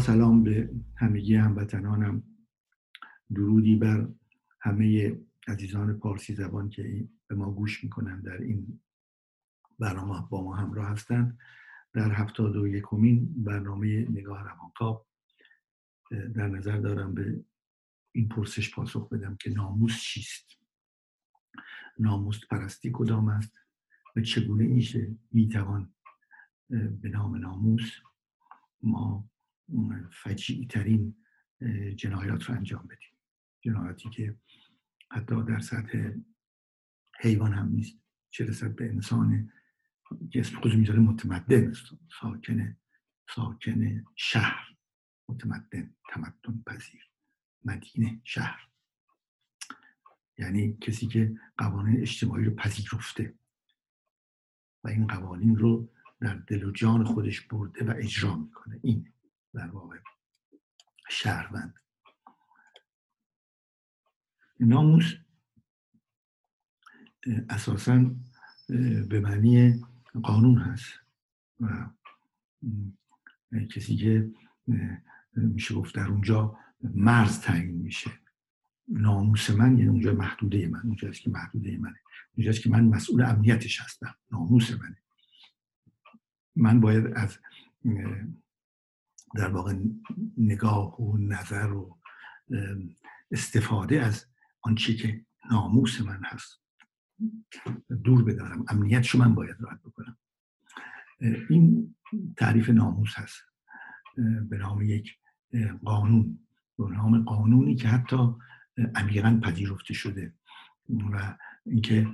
سلام به همگی هموطنانم. درودی بر همه عزیزان پارسی زبان که به ما گوش می‌کنن در این برنامه با ما همراه هستند. در هفتاد و یکمین برنامه نگاه روانکاو در نظر دارم به این پرسش پاسخ بدم که ناموس چیست؟ ناموس پرستی کدام است؟ و چگونه میشه می‌توان به نام ناموس ما فجیع ترین جنایات رو انجام بدیم. جنایاتی که حتی در سطح حیوان هم نیست. چه رسد به انسان که اسم خود می‌ذاره متمدن ساکن ساکن شهر. متمدن تمدن پذیر. مدینه شهر. یعنی کسی که قوانین اجتماعی رو پذیرفته و این قوانین رو در دل و جان خودش برده و اجرا می‌کنه. این در واقع شهروند. ناموس اساسا به معنی قانون هست و کسی که میشه گفت در اونجا مرز تعیین میشه. ناموس من یعنی اونجا محدوده من اونجاست که محدوده منه. اونجاست که من مسئول امنیتش هستم. ناموس منه. من باید از در واقع نگاه و نظر و استفاده از آنچه که ناموس من هست. دور بدارم. امنیتشو من باید راحت بکنم. این تعریف ناموس هست. به نام یک قانون. به نام قانونی که حتی عمیقا پذیرفته شده و اینکه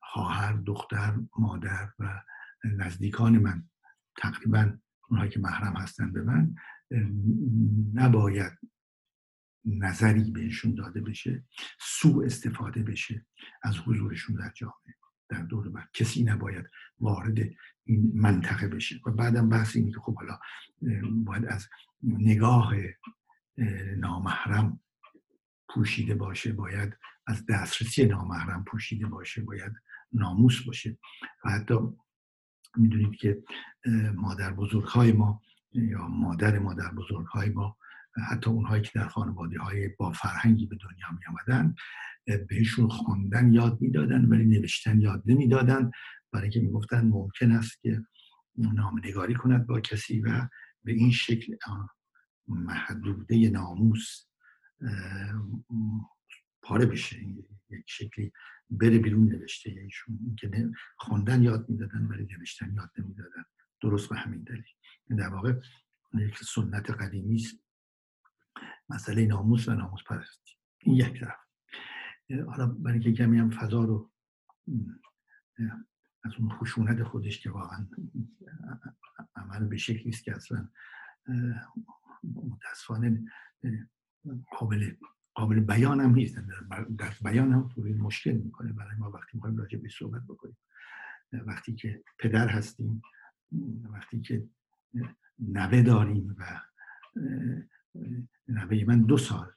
خواهر دختر مادر و نزدیکان من تقریبا اونهایی که محرم هستن به من نباید نظری بهشون داده بشه سوء استفاده بشه از حضورشون در جامعه در دور بر کسی نباید وارد این منطقه بشه. و بعدم بحث اینه که خب حالا باید از نگاه نامحرم پوشیده باشه باید از دسترسی نامحرم پوشیده باشه باید ناموس باشه. و حتی می‌دونید که مادر بزرگ های ما یا مادر مادر بزرگ های ما حتی اونهایی که در خانواده های با فرهنگی به دنیا می آمدن بهشون خواندن یاد می‌دادن ولی نوشتن یاد نمی‌دادن. برای اینکه می‌گفتن ممکن است که نامنگاری کند با کسی و به این شکل محدوده ناموس پاره بشه. یک شکلی بره بیرون نوشته. ایشون که خواندن یاد می‌دادن ولی نوشتن یاد نمی‌دادن. درست به همین دلیل. در واقع یک سنت قدیمی است. مسئله ناموس و ناموس پرستی. این یک طرف. حالا برای که کمی هم فضا رو از اون خشونت خودش که واقعا عمل به شکلی که اصلا متاسفانه قابل قابل بیان هم نیست. در, بیان هم مشکل می‌کنه برای ما وقتی می‌خوایم راجع به صحبت بکنیم. وقتی که پدر هستیم وقتی که نوه داریم و نوه من دو سال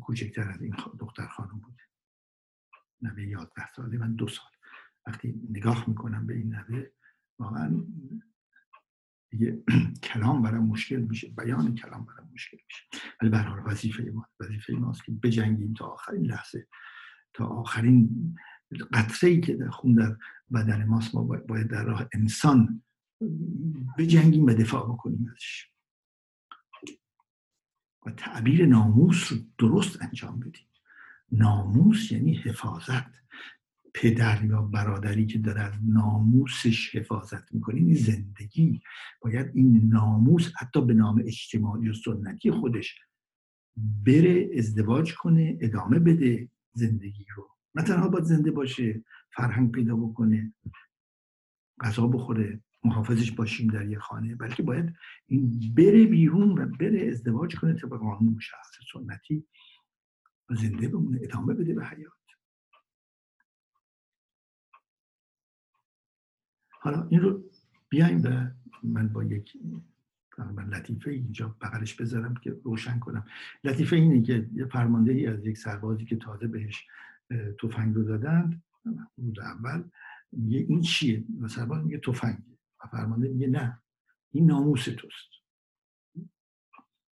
کوچکتر از این دختر خانم بوده نوه یازده ساله من دو سال. وقتی نگاه می‌کنم به این نوه واقعا دیگه کلام برام مشکل میشه بیان کلام برام مشکل میشه. ولی به وظیفه ما وظیفه ماست که بجنگیم تا آخرین لحظه تا آخرین قطره ای که در خون در بدن ماست ما باید در راه انسان بجنگیم و دفاع بکنیم ازش. و تعبیر ناموس رو درست انجام بدیم. ناموس یعنی حفاظت. پدر یا برادری که داره از ناموسش حفاظت می‌کنه این زندگی. باید این ناموس حتی به نام اجتماعی و سنتی خودش بره ازدواج کنه ادامه بده زندگی رو. نه تنها باید زنده باشه فرهنگ پیدا بکنه غذا بخوره محافظش باشیم در یه خانه بلکه باید این بره بیرون و بره ازدواج کنه طبق قانون مشخص سنتی و زنده بمونه ادامه بده به حیات. حالا این رو بیایم و من با یک من لطیفه اینجا بغلش بذارم که روشن کنم. لطیفه اینه که یه فرمانده ای از یک سربازی که تازه بهش تفنگ رو دادن روز اول میگه این چیه؟ و سرباز میگه تفنگ و فرمانده میگه نه این ناموس توست.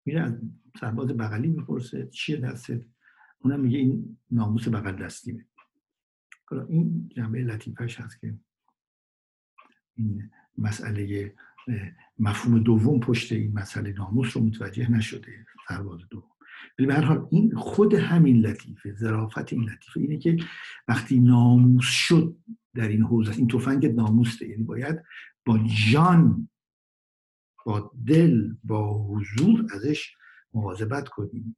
میره از سرباز بغلی می‌پرسه چیه دستت؟ اونم میگه این ناموس بغل دستیمه. حالا این جنبه لطیفش هست که این مسئله مفهوم دوم پشت این مسئله ناموس رو متوجه نشده سرباز دوم. ولی به هر حال این خود همین لطیفه ظرافت این لطیفه اینه که وقتی ناموس شد در این حوزه این تفنگ ناموسه یعنی باید با جان با دل با حضور ازش مواظبت کنیم.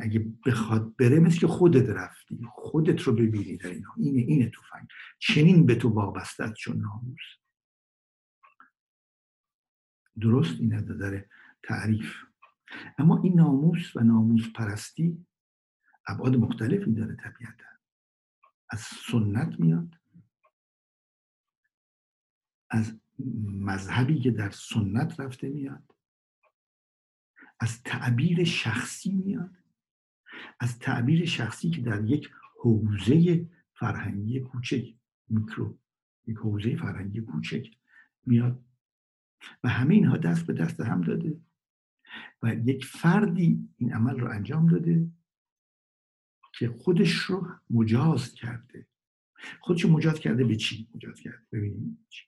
اگه بخواد بره مثل که خودت رفتی. خودت رو ببینی در اینا. اینه اینه تفنگ. چنین به تو وابسته چون ناموس. درست؟ این از نظر تعریف. اما این ناموس و ناموس پرستی ابعاد مختلفی داره طبیعتا. از سنت میاد. از مذهبی که در سنت رفته میاد. از تعبیر شخصی میاد. از تعبیر شخصی که در یک حوزه فرهنگی کوچک میکرو یک حوزه فرهنگی کوچک میاد و همه اینها دست به دست هم داده و یک فردی این عمل رو انجام داده که خودش رو مجاز کرده. خودش مجاز کرده به چی؟ مجاز کرده چی.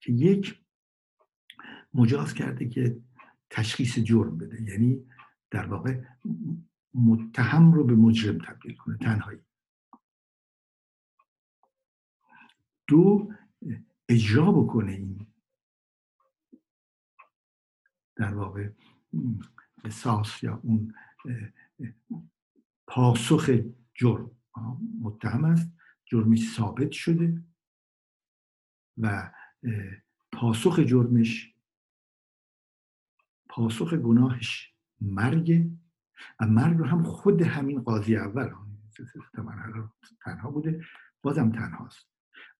که یک مجاز کرده که تشخیص جرم بده. یعنی در واقع متهم رو به مجرم تبدیل کنه تنهایی. دو اجرا بکنه این. در واقع قصاص یا اون پاسخ جرم. متهم است جرمش ثابت شده و پاسخ جرمش پاسخ گناهش مرگ. و مرگ رو هم خود همین قاضی اول تنها بوده بازم تنهاست.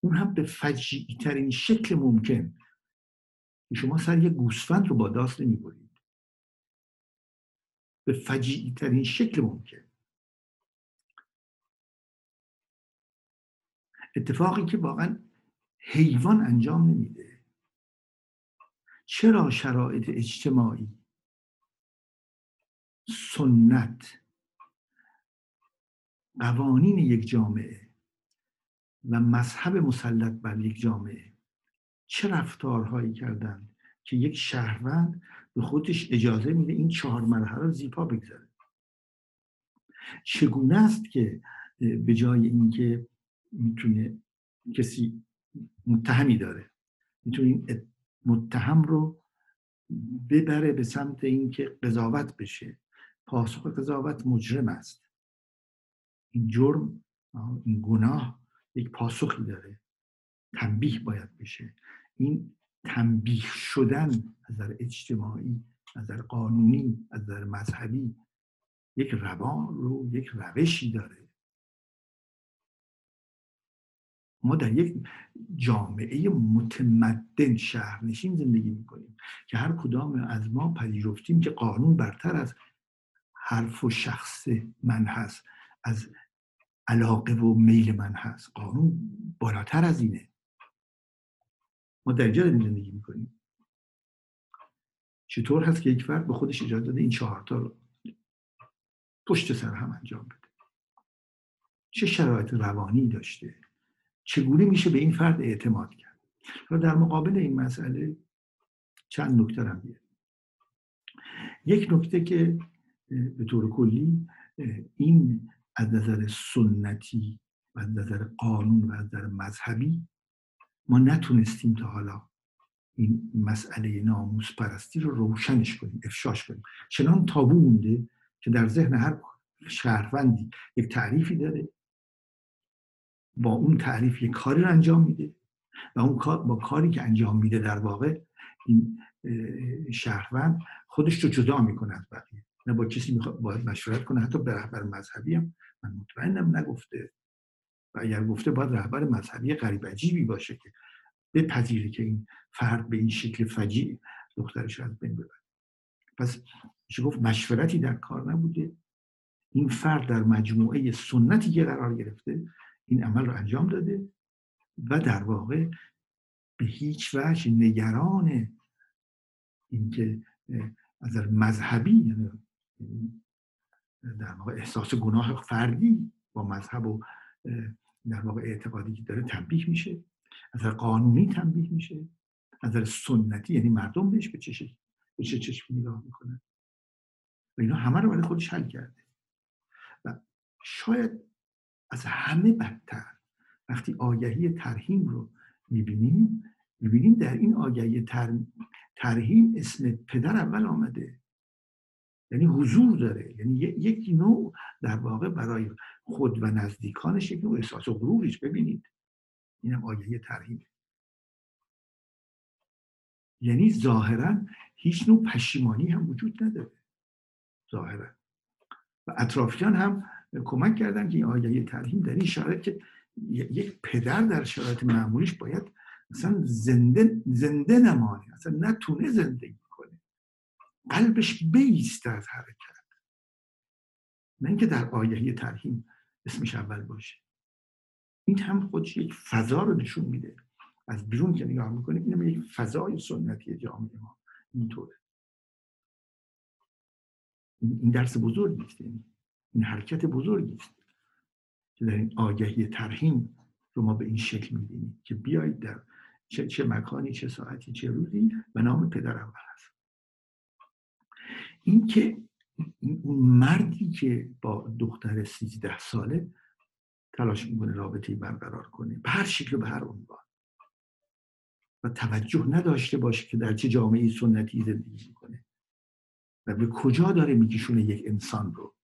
اون هم به فجیعی ترین شکل ممکن. شما سر یه گوسفند رو با داست نمی‌برید. به فجیعی ترین شکل ممکن. اتفاقی که واقعا حیوان انجام نمیده. چرا شرایط اجتماعی سنت. قوانین یک جامعه و مذهب مسلط بر یک جامعه چه رفتارهایی کردند که یک شهروند به خودش اجازه میده این چهار مرحله رو زیپا بگذاره. چگونه است که به جای اینکه می‌تونه کسی متهمی داره می‌تونه این متهم رو ببره به سمت اینکه قضاوت بشه پاسخ قضاوت مجرم است. این جرم این گناه یک پاسخی داره. تنبیه باید بشه. این تنبیه شدن از نظر اجتماعی از نظر قانونی از نظر مذهبی یک روان رو یک روشی داره. ما در یک جامعه متمدن شهرنشین زندگی می‌کنیم که هر کدام از ما پذیرفتیم که قانون برتر از حرف و شخص من هست از علاقه و میل من هست. قانون بالاتر از اینه. ما در اینجا زندگی می‌کنیم. چطور هست که یک فرد به خودش اجازه داده این چهارتا رو پشت سر هم انجام بده؟ چه شرایط روانی داشته؟ چگونه میشه به این فرد اعتماد کرد؟ و در مقابل این مسئله چند نکته هم بیاریم. یک نکته که به طور کلی این از نظر سنتی و از نظر قانون و از نظر مذهبی ما نتونستیم تا حالا این مسئله ناموس پرستی رو روشنش کنیم افشاش کنیم. چنان تابو مونده که در ذهن هر شهروندی یک تعریفی داره با اون تعریف یک کاری رو انجام میده و اون کار با کاری که انجام میده در واقع این شهروند خودش رو جدا می‌کنه از بقیه. نه با کسی باید مشورت کنه. حتی به رهبر مذهبی هم. من مطمئنم نگفته. و اگر گفته باید رهبر مذهبی غریب عجیبی باشه که بپذیره که این فرد به این شکل فجیع دخترش از بین ببره. پس میشه گفت مشورتی در کار نبوده. این فرد در مجموعه سنتی که قرار گرفته این عمل رو انجام داده و در واقع به هیچ وجه نگران اینکه از مذهبی یعنی در واقع احساس گناه فردی با مذهب و در واقع اعتقادی که داره تنبیه میشه. از قانونی تنبیه میشه. از سنتی یعنی مردم بهش به چه به چه چشم نگاه می‌کنن. و اینا همه رو برای خودش حل کرده. و شاید از همه بدتر وقتی آگهی ترهیم رو می‌بینیم می‌بینیم در این آگهی تر... ترهیم اسم پدر اول آمده. یعنی حضور داره. یعنی یک نوع در واقع برای خود و نزدیکانش یک نوع احساس و غروریش ببینید. اینم آگهی ترهیم یعنی ظاهرا هیچ نوع پشیمانی هم وجود نداره. ظاهرا. و اطرافیان هم کمک کردن که این آگهی ترهیم در این شرایط که یک پدر در شرایط معمولیش باید اصلا زنده زنده نمانه. اصلا نتونه زندگی قلبش بیست از حرکت نه اینکه در آگهی ترهیم اسمش اول باشه. این هم خودش یک فضا رو نشون میده. از بیرون که نگاه می‌کنیم اینم یک فضای سنتی جامعه ما. اینطوره. این درس بزرگی است این حرکت بزرگی است که در این آگهی ترهیم رو ما به این شکل می‌بینیم که بیایید در چه, چه مکانی چه ساعتی چه روزی به نام پدر اول هست. این که اون مردی که با دختر سیزده ساله تلاش می‌کنه رابطه برقرار کنه به هر شکل به هر عنوان. و توجه نداشته باشه که در چه جامعه سنتی زندگی می‌کنه. و به کجا داره میکشونه یک انسان رو.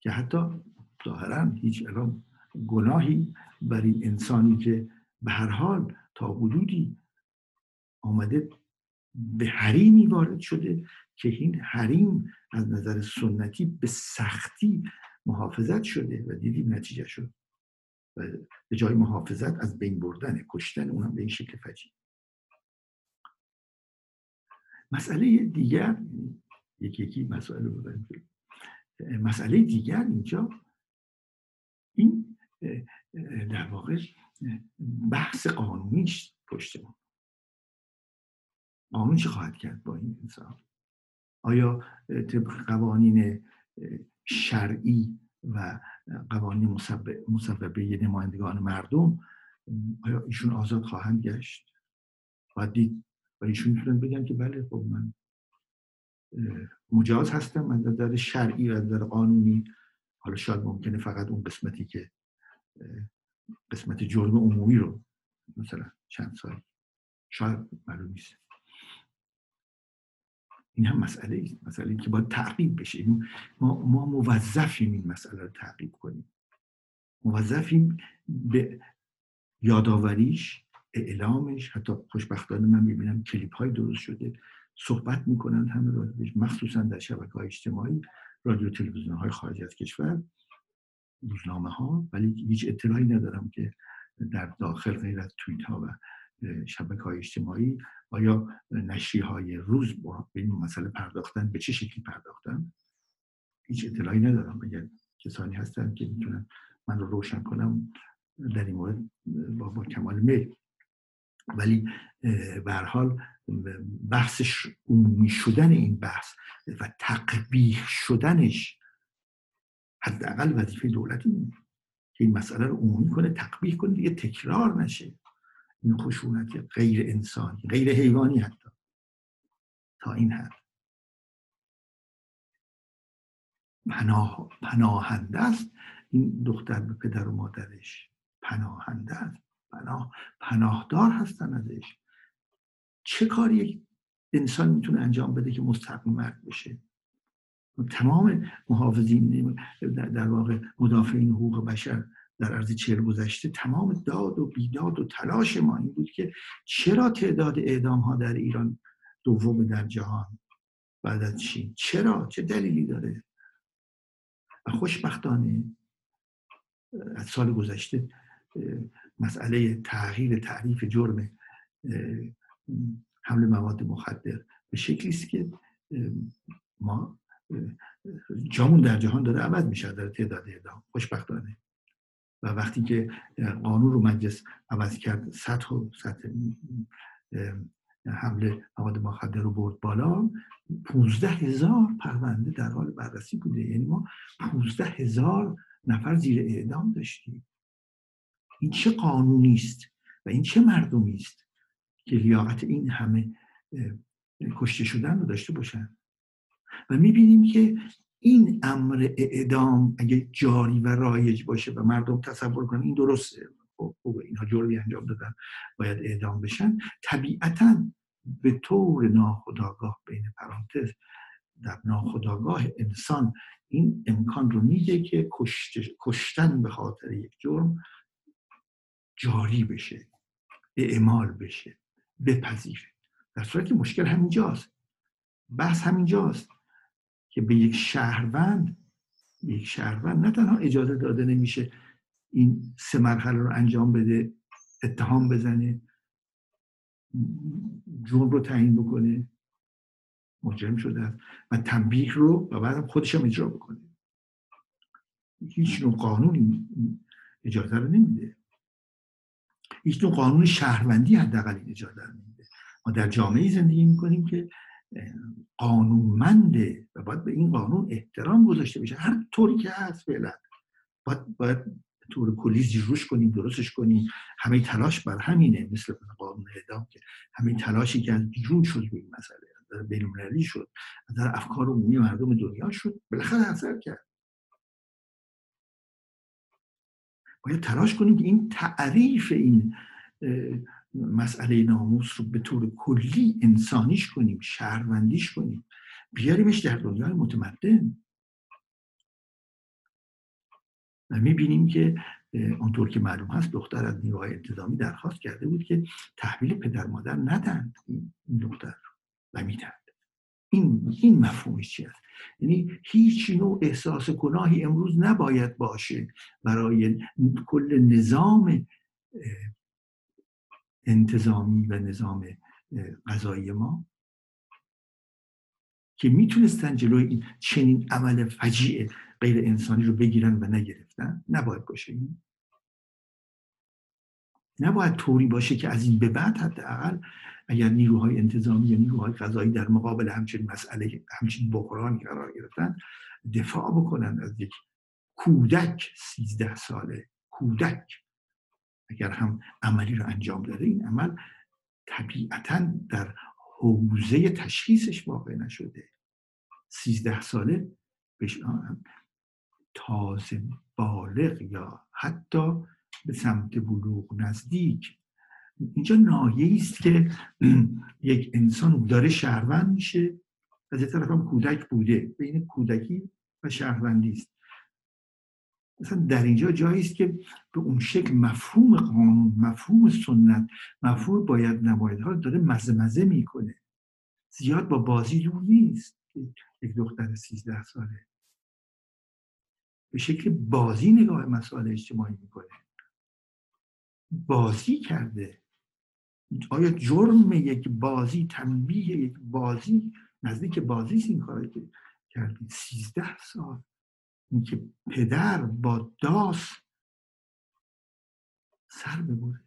که حتی ظاهرا هیچ الان گناهی بر این انسانی که به هر حال تا حدودی آمده به حریمی وارد شده که این حریم از نظر سنتی به سختی محافظت شده و دیدیم نتیجه شد. و به جای محافظت از بین بردن کشتن اونم به این شکل فجی مسئله دیگر یکی یکی مسئله رو مسئله دیگر اینجا این در واقع بحث قانونیش پشت ما. قانون چی خواهد کرد با این انسان؟ آیا طبق قوانین شرعی و قوانین مصوبه نمایندگان مردم آیا ایشون آزاد خواهند گشت؟ باید دید. و ایشون می‌تونن بگن که بله خب من مجاز هستم من در شرعی و در قانونی. حالا شاید ممکنه فقط اون قسمتی که قسمت جرم عمومی رو مثلا چند سال شاید معلوم نیست. این هم مسئله است مسئله که باید تعقیب بشه. ما, ما موظفیم این مسئله رو تعقیب کنیم. موظفیم به یادآوریش اعلامش. حتی خوشبختانه من می‌بینم کلیپ های درست شده. صحبت می‌کنند همه راجبش مخصوصا در شبکه های اجتماعی رادیو تلویزیون های خارج از کشور. روزنامه ها ولی هیچ اطلاعی ندارم که در داخل غیر از توییت ها و شبکه های اجتماعی آیا نشری های روز با به این مسئله پرداختن به چه شکلی پرداختن؟ هیچ اطلاعی ندارم. اگر کسانی هستن که می‌تونن من رو روشن کنم در این مورد با, با کمال میل. ولی به حال بحثش عمومی شدن این بحث و تقبیح شدنش حداقل وظیفه دولتی که این مسئله رو عمومی کنه تقبیح کنه دیگه تکرار نشه. این خشونت غیر انسانی غیر حیوانی حتی. تا این حد. پناه پناهنده است. این دختر به پدر و مادرش پناهنده است. پناه پناهدار هستن ازش. چه کاری انسان می‌تونه انجام بده که مستحق مرد بشه؟ تمام محافظین در واقع مدافعین حقوق بشر در عرض چهل گذشته تمام داد و بیداد و تلاش ما این بود که چرا تعداد اعدام ها در ایران دوم در جهان بعد از چین؟ چرا؟ چه دلیلی داره؟ و خوشبختانه از سال گذشته مسئله تغییر تعریف جرم حمل مواد مخدر به شکلی است که ما جامون در جهان داره عوض میشه در تعداد اعدام. خوشبختانه. و وقتی که قانون رو مجلس عوض کرد سطح و سطح حمله مواد مخدر رو برد بالا 15 هزار پرونده در حال بررسی بوده. یعنی ما 15 هزار نفر زیر اعدام داشتیم. این چه قانونی است و این چه مردمی است که لیاقت این همه کشته شدن رو داشته باشن؟ و می‌بینیم که این امر اعدام اگه جاری و رایج باشه و مردم تصور کنن این درسته. خب, اینها جرمی انجام دادن. باید اعدام بشن. طبیعتا به طور ناخداگاه بین پرانتز در ناخداگاه انسان این امکان رو میده که کشتن به خاطر یک جرم جاری بشه اعمال بشه بپذیره. در صورتی مشکل همینجاست. بحث همینجاست. که به یک شهروند به یک شهروند نه تنها اجازه داده نمیشه این سه مرحله رو انجام بده اتهام بزنه جرم رو تعیین بکنه. مجرم شده و تنبیه رو و بعدم خودش هم اجرا بکنه. هیچ نوع قانونی اجازه رو نمیده. هیچ نوع قانون شهروندی حداقل اجازه رو نمیده. ما در جامعه زندگی می‌کنیم که قانونمنده و باید به این قانون احترام گذاشته بشه. هر طوری که هست فعلا. باید, باید طور کلی زیروش کنیم درستش کنیم. همه تلاش بر همینه مثل قانون اعدام که همه تلاشی که از بیرون شد به این مسئله بین شد از در افکار عمومی مردم دنیا شد بالاخره اثر کرد. باید تلاش کنیم که این تعریف این مسئله ناموس رو به طور کلی انسانیش کنیم شهروندیش کنیم. بیاریمش در دنیای متمدن. و می‌بینیم که اونطور که معلوم هست دختر از نیروهای انتظامی درخواست کرده بود که تحویل پدر مادر ندند این دختر و میدند این این مفهومش چی است؟ یعنی هیچ نوع احساس گناهی امروز نباید باشه برای کل نظام انتظامی و نظام غذایی ما. که می‌تونستن جلوی این چنین عمل فجیع غیر انسانی رو بگیرن و نگرفتن نباید باشه این. نباید طوری باشه که از این به بعد حداقل اگر نیروهای انتظامی یا نیروهای قضایی در مقابل همچین مسئله همچین بحرانی قرار گرفتن دفاع بکنن از یک کودک سیزده ساله کودک. اگر هم عملی رو انجام داده این عمل طبیعتا در حوزه تشخیصش واقع نشده. سیزده ساله تازه بالغ یا حتی به سمت بلوغ نزدیک. اینجا نایه است که یک انسان داره شهروند میشه از یه طرف هم کودک بوده. بین کودکی و شهروندی است. مثلا در اینجا جایی است که به اون شکل مفهوم قانون مفهوم سنت مفهوم باید ها داره مزه مزه می‌کنه. زیاد با بازی دور نیست یک دختر سیزده ساله به شکل بازی نگاه مسائل اجتماعی می‌کنه. بازی کرده. آیا جرم یک بازی تنبیه یک بازی نزدیک بازی این کار که کردید سیزده سال. اینکه پدر با داس سر ببره.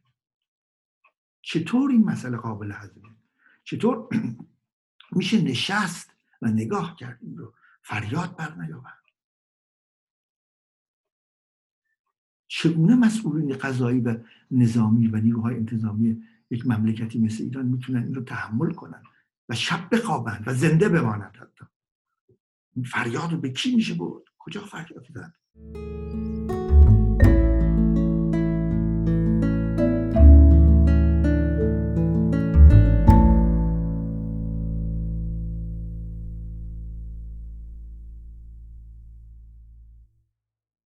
چطور این مسئله قابل هضمه چطور میشه نشست و نگاه کرد این رو؟ فریاد بر نیاورد. چگونه مسئولین قضایی و نظامی و نیروهای انتظامی یک مملکتی مثل ایران می‌تونن این رو تحمل کنن و شب بخوابند و زنده بمانند حتی؟ این فریاد رو به کی میشه برد؟ کجا فریاد زد